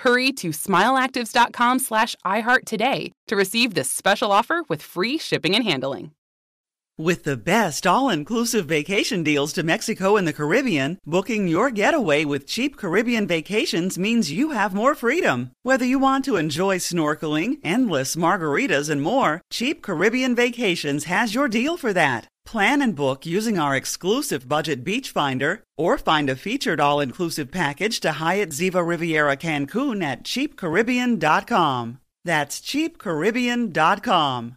Hurry to smileactives.com slash iHeart today to receive this special offer with free shipping and handling. With the best all-inclusive vacation deals to Mexico and the Caribbean, booking your getaway with cheap Caribbean vacations means you have more freedom. Whether you want to enjoy snorkeling, endless margaritas, and more, Cheap Caribbean Vacations has your deal for that. Plan and book using our exclusive budget beach finder or find a featured all-inclusive package to Hyatt Ziva Riviera Cancun at cheapcaribbean.com. That's cheapcaribbean.com.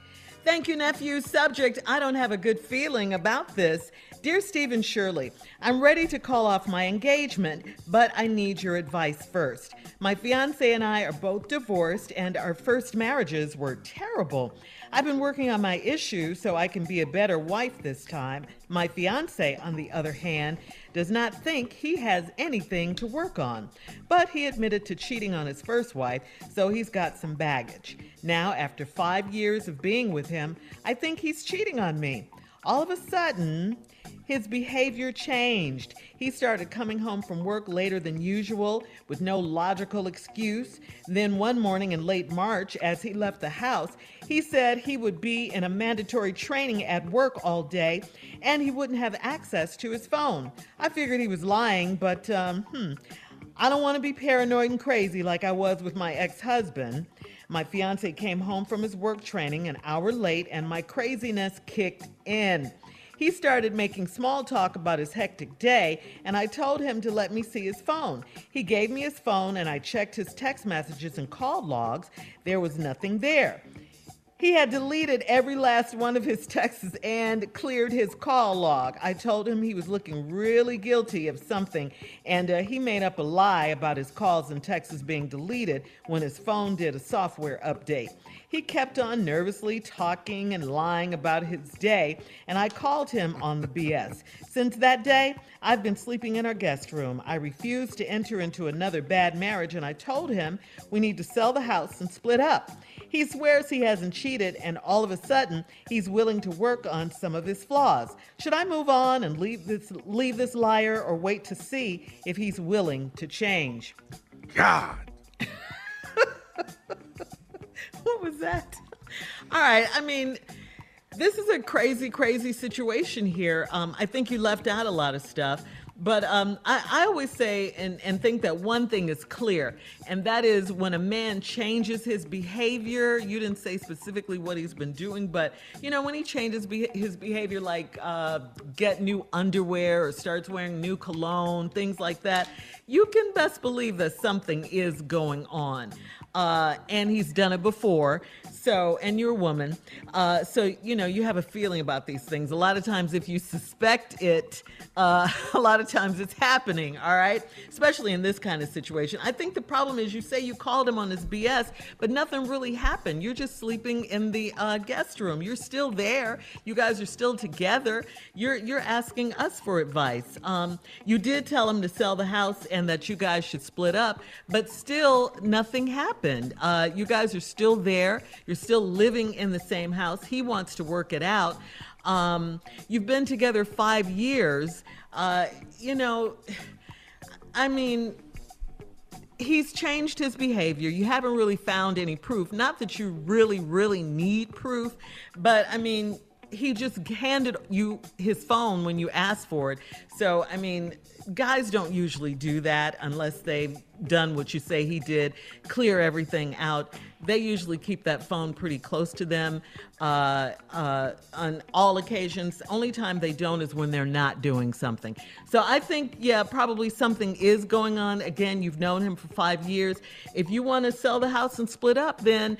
Thank you, nephew. Subject I don't have a good feeling about this. Dear Steve and Shirley, I'm ready to call off my engagement, but I need your advice first. My fiance and I are both divorced, and our first marriages were terrible. I've been working on my issue so I can be a better wife this time. My fiance, on the other hand, does not think he has anything to work on. But he admitted to cheating on his first wife, so he's got some baggage. Now, after five years of being with him, I think he's cheating on me. All of a sudden, his behavior changed. He started coming home from work later than usual with no logical excuse. Then, one morning in late March, as he left the house, he said he would be in a mandatory training at work all day and he wouldn't have access to his phone. I figured he was lying, but um, hmm, I don't want to be paranoid and crazy like I was with my ex husband. My fiance came home from his work training an hour late and my craziness kicked in. He started making small talk about his hectic day, and I told him to let me see his phone. He gave me his phone, and I checked his text messages and call logs. There was nothing there. He had deleted every last one of his texts and cleared his call log. I told him he was looking really guilty of something, and uh, he made up a lie about his calls and texts being deleted when his phone did a software update. He kept on nervously talking and lying about his day, and I called him on the BS. Since that day, I've been sleeping in our guest room. I refused to enter into another bad marriage, and I told him we need to sell the house and split up. He swears he hasn't cheated, and all of a sudden, he's willing to work on some of his flaws. Should I move on and leave this, leave this liar, or wait to see if he's willing to change? God. Was that? All right, I mean, this is a crazy, crazy situation here. Um, I think you left out a lot of stuff. But um, I, I always say and, and think that one thing is clear, and that is when a man changes his behavior. You didn't say specifically what he's been doing, but you know when he changes be- his behavior, like uh, get new underwear or starts wearing new cologne, things like that, you can best believe that something is going on. Uh, and he's done it before. So, and you're a woman. Uh, so, you know, you have a feeling about these things. A lot of times, if you suspect it, uh, a lot of times it's happening, all right? Especially in this kind of situation. I think the problem is you say you called him on his BS, but nothing really happened. You're just sleeping in the uh, guest room. You're still there. You guys are still together. You're, you're asking us for advice. Um, you did tell him to sell the house and that you guys should split up, but still nothing happened. Uh, you guys are still there. You're still living in the same house. He wants to work it out. Um, you've been together five years. Uh, you know, I mean, he's changed his behavior. You haven't really found any proof. Not that you really, really need proof, but I mean, he just handed you his phone when you asked for it. So, I mean, guys don't usually do that unless they've done what you say he did, clear everything out. They usually keep that phone pretty close to them uh, uh, on all occasions. Only time they don't is when they're not doing something. So I think, yeah, probably something is going on. Again, you've known him for five years. If you want to sell the house and split up, then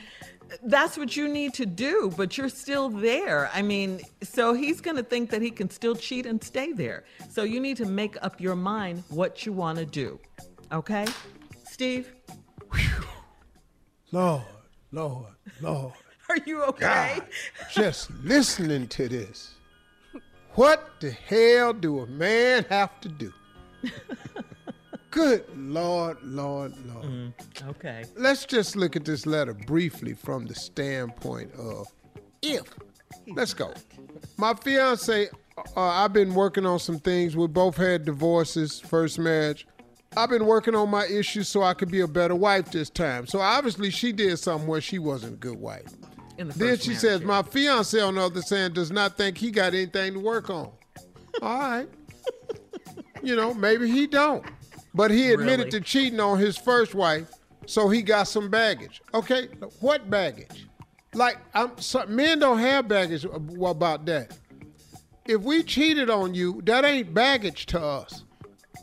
that's what you need to do, but you're still there. I mean, so he's going to think that he can still cheat and stay there. So you need to make up your mind what you want to do. Okay? Steve? Lord, Lord, Lord. Are you okay? God, just listening to this. What the hell do a man have to do? Good Lord, Lord, Lord. Mm, okay. Let's just look at this letter briefly from the standpoint of if. Let's go. My fiance, uh, I've been working on some things. We both had divorces, first marriage. I've been working on my issues so I could be a better wife this time. So obviously she did something where she wasn't a good wife. The then she says, my fiance on the other side does not think he got anything to work on. All right. you know, maybe he don't. But he admitted Really? to cheating on his first wife, so he got some baggage. Okay, what baggage? Like, I'm so, men don't have baggage about that. If we cheated on you, that ain't baggage to us.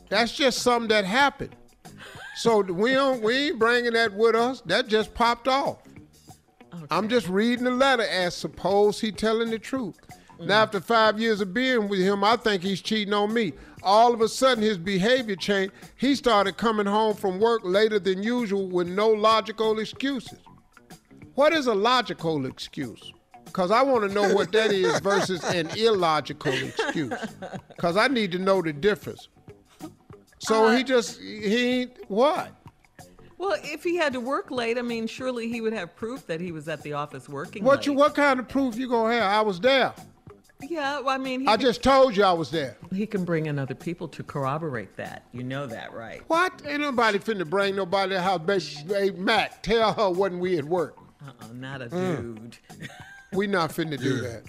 That's just something that happened. So we don't we ain't bringing that with us. That just popped off. I'm just reading the letter as suppose he telling the truth. Now mm. after five years of being with him, I think he's cheating on me. All of a sudden his behavior changed. He started coming home from work later than usual with no logical excuses. What is a logical excuse? Because I want to know what that is versus an illogical excuse. Because I need to know the difference. So he just, he, what? Well, if he had to work late, I mean, surely he would have proof that he was at the office working What late. you, what kind of proof you gonna have? I was there. Yeah, well, I mean, he, I can, just told you I was there. he can bring in other people to corroborate that. You know that, right? What? Ain't nobody finna bring nobody to the house. Baby, hey, Mac, tell her wasn't we at work. Uh-uh, not a Mm. dude. We not finna do Yeah. that.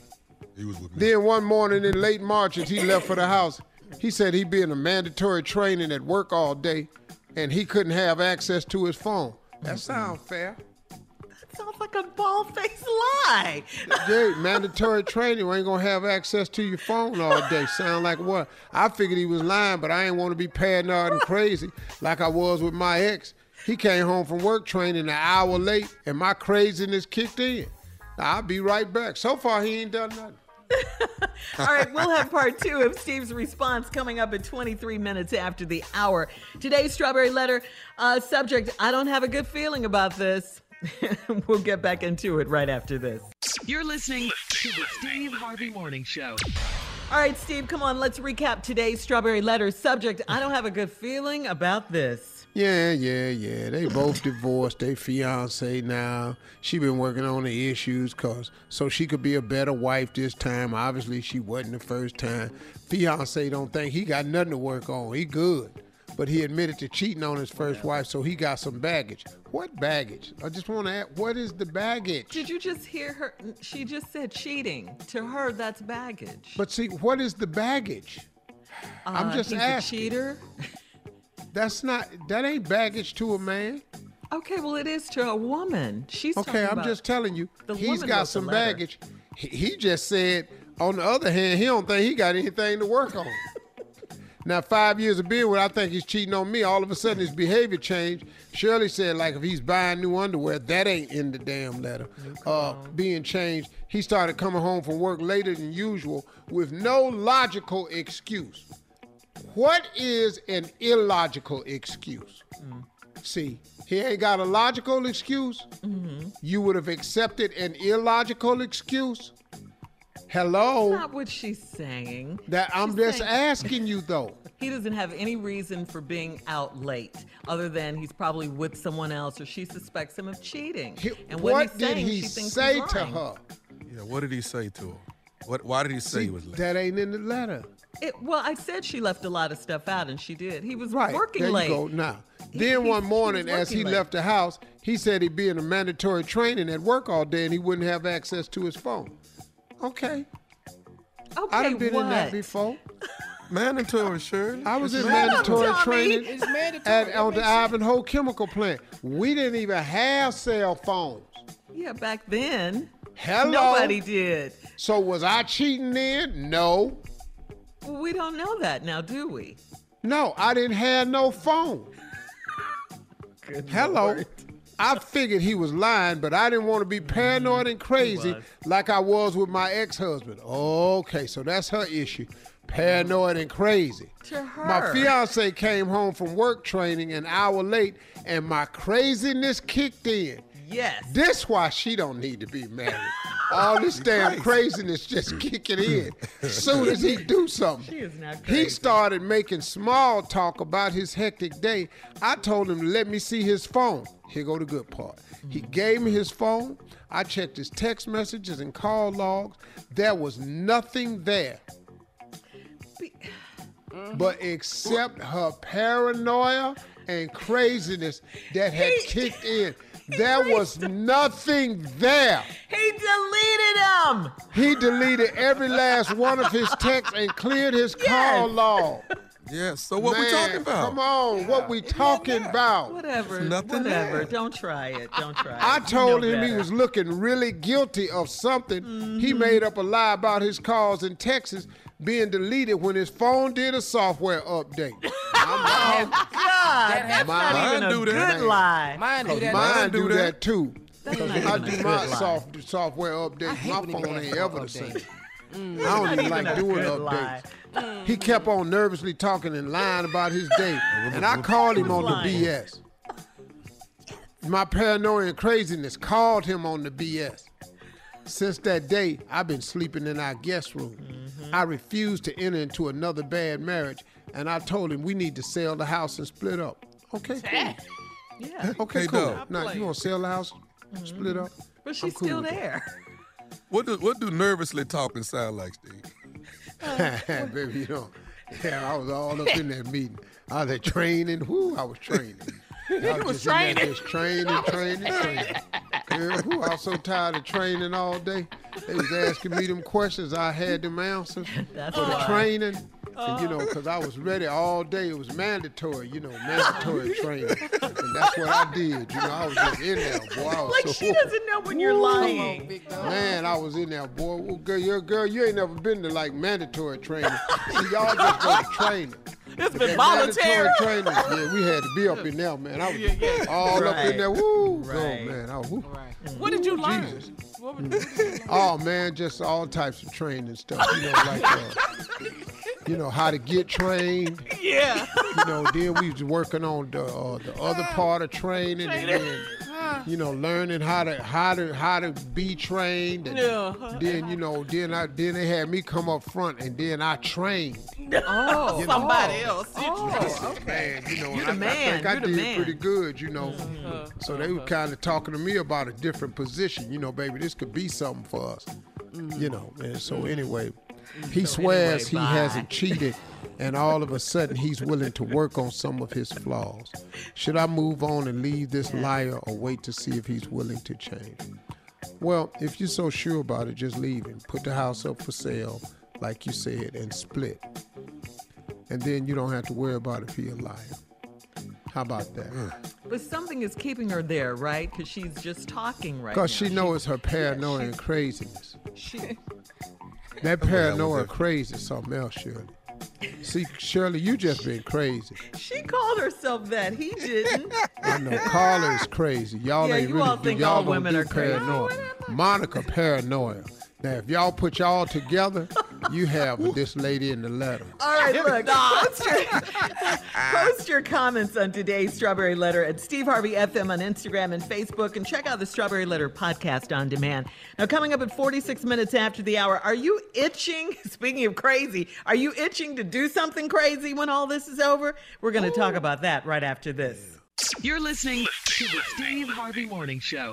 He was with me. Then one morning in late March, as he left for the house, he said he'd be in a mandatory training at work all day, and he couldn't have access to his phone. That sounds fair. That sounds like a bald-faced lie. Jay, mandatory training, you ain't gonna have access to your phone all day. Sound like what? I figured he was lying, but I ain't want to be paranoid and crazy like I was with my ex. He came home from work training an hour late, and my craziness kicked in. I'll be right back. So far, he ain't done nothing. All right, we'll have part two of Steve's response coming up at 23 minutes after the hour. Today's Strawberry Letter uh, subject I don't have a good feeling about this. we'll get back into it right after this. You're listening to the Steve Harvey Morning Show. All right, Steve, come on, let's recap today's Strawberry Letter subject I don't have a good feeling about this. Yeah, yeah, yeah. They both divorced. They fiance now. She been working on the issues cause so she could be a better wife this time. Obviously, she wasn't the first time. Fiance don't think he got nothing to work on. He good, but he admitted to cheating on his first wife, so he got some baggage. What baggage? I just want to ask, what is the baggage? Did you just hear her? She just said cheating. To her, that's baggage. But see, what is the baggage? I'm Uh, just he's asking. a cheater. That's not that ain't baggage to a man. Okay, well, it is to a woman. She's Okay, I'm just telling you. He's got some baggage. He, he just said, on the other hand, he don't think he got anything to work on. now, five years of being with, I think he's cheating on me. All of a sudden, his behavior changed. Shirley said, like, if he's buying new underwear, that ain't in the damn letter. Uh, being changed. He started coming home from work later than usual with no logical excuse. What is an illogical excuse? See, he ain't got a logical excuse. You would have accepted an illogical excuse. Hello. That's Not what she's saying. That I'm She's just saying- asking you though. He doesn't have any reason for being out late, other than he's probably with someone else, or she suspects him of cheating. and what, what he's did saying, he she say to her? Yeah, what did he say to her? What? Why did he say See, he was late? that ain't in the letter. It, well, I said she left a lot of stuff out, and she did. He was Right. working there late. you go. Now, He- then he- one morning, was as he late. left the house, he said he'd be in a mandatory training at work all day and he wouldn't have access to his phone. Okay. Okay, I done been in that before. Mandatory, sure. I was It's in mandatory. mandatory training It's mandatory. at That on the sense. Ivanhoe Chemical Plant. We didn't even have cell phones. Yeah, back then. Hello. Nobody did. So was I cheating then? No. Well, we don't know that now, do we? No, I didn't have no phone. Hello. I figured he was lying, but I didn't want to be paranoid and crazy like I was with my ex-husband. Okay, so that's her issue. Paranoid and crazy. To her. My fiance came home from work training an hour late and my craziness kicked in. Yes. This why she don't need to be married. All this damn craziness just kicking in. As soon as he do something. She is not He started making small talk about his hectic day. I told him to let me see his phone. Here go the good part. He hmm. gave me his phone. I checked his text messages and call logs. There was nothing there. Mm-hmm. But except her paranoia and craziness that had kicked in. There was nothing there. He deleted him. He deleted every last one of his texts and cleared his call log. Yeah. So what we talking about? Come on, what we talking about? Whatever. nothing whatever. there. Don't try it. Don't try it. I You told know him he was looking really guilty of something. He Mm-hmm. made up a lie about his calls in Texas being deleted when his phone did a software update. I'm God, that's not Mine even a do good that. lie. Mine do that. Mine Mine do do that, that. too. That's Because not I do good my lie. soft, software updates. My phone ain't ever the same. Mm. I don't even even like a doing updates. lie. He kept on nervously talking and lying about his day. And I called him on lying? the BS. My paranoia and craziness called him on the BS. Since that day, I've been sleeping in our guest room. Mm-hmm. I refused to enter into another bad marriage, and I told him we need to sell the house and split up. Okay, cool. Yeah. Okay, Hey, cool. Now you want to sell the house, Mm-hmm. split up? But she's cool still with that. there. What do what do nervously talking sound like, Steve? Baby, you know, yeah, I was all up in that meeting. I was at training. Whoo, I was training. I was just in there training. Just training, training, training. Girl, whoo, I was so tired of training all day. They was asking me them questions. I had them answers That's for the why. training. And, you know, because I was ready all day. It was mandatory, you know, mandatory training. And that's what I did. You know, I was just in there, boy. I was Like so, she doesn't know when you're lying. Big dog. Man, I was in there, boy. Well, girl, you girl, you ain't never been to like mandatory training. See, y'all just go to training. It's But been voluntary. mandatory training, yeah, we had to be up in there, man. I was all up in there. Woo, Right. oh man, I was, woo. Right. What did you learn? Jesus. What would- what did you learn? Oh man, just all types of training stuff. You know, like uh, you know how to get trained. Yeah. You know, then we was working on the uh, the other oh. part of training, and then you know learning how to how to how to be trained. And Yeah. Then you know, then I then they had me come up front, and then I trained. Oh, You know. somebody else. Oh, man, you know, You're and the I, I man. think I You're the did man. pretty good, you know. Uh-huh. So they were uh-huh. kind of talking to me about a different position. You know, baby, this could be something for us. Mm. You know, and so anyway, Mm-hmm. he So swears anyway, he bye. hasn't cheated, and all of a sudden he's willing to work on some of his flaws. Should I move on and leave this liar, or wait to see if he's willing to change? Well, if you're so sure about it, just leave him. Put the house up for sale, like you said, and split. and then you don't have to worry about if he's a liar. How about that? Mm. But something is keeping her there, right? Because she's just talking right now. Because she knows her paranoia and craziness. She, That paranoia crazy is something else, Shirley. See, Shirley, you just been crazy. she called herself that. He didn't. I know Carla is crazy. Y'all Yeah, ain't you really all think y'all all don't women do are crazy. Monica paranoia. Now, if y'all put y'all together, you have this lady in the letter. All right, look. Post your, post your comments on today's Strawberry Letter at Steve Harvey FM on Instagram and Facebook, and check out the Strawberry Letter podcast on demand. Now, coming up at 46 minutes after the hour, are you itching? Speaking of crazy, are you itching to do something crazy when all this is over? We're going to talk about that right after this. You're listening to the Steve Harvey Morning Show.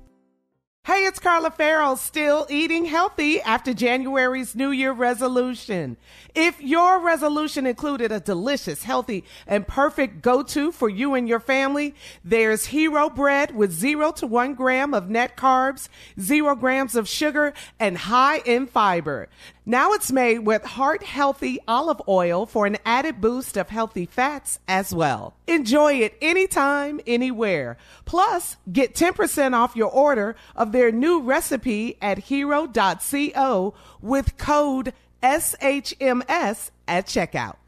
Hey, it's Carla Ferrell, still eating healthy after January's New Year resolution. If your resolution included a delicious, healthy, and perfect go-to for you and your family, there's Hero Bread with zero to one gram of net carbs, zero grams of sugar, and high in fiber. Now it's made with heart healthy olive oil for an added boost of healthy fats as well. Enjoy it anytime, anywhere. Plus, get 10% off your order their new recipe at hero.co with code SHMS at checkout.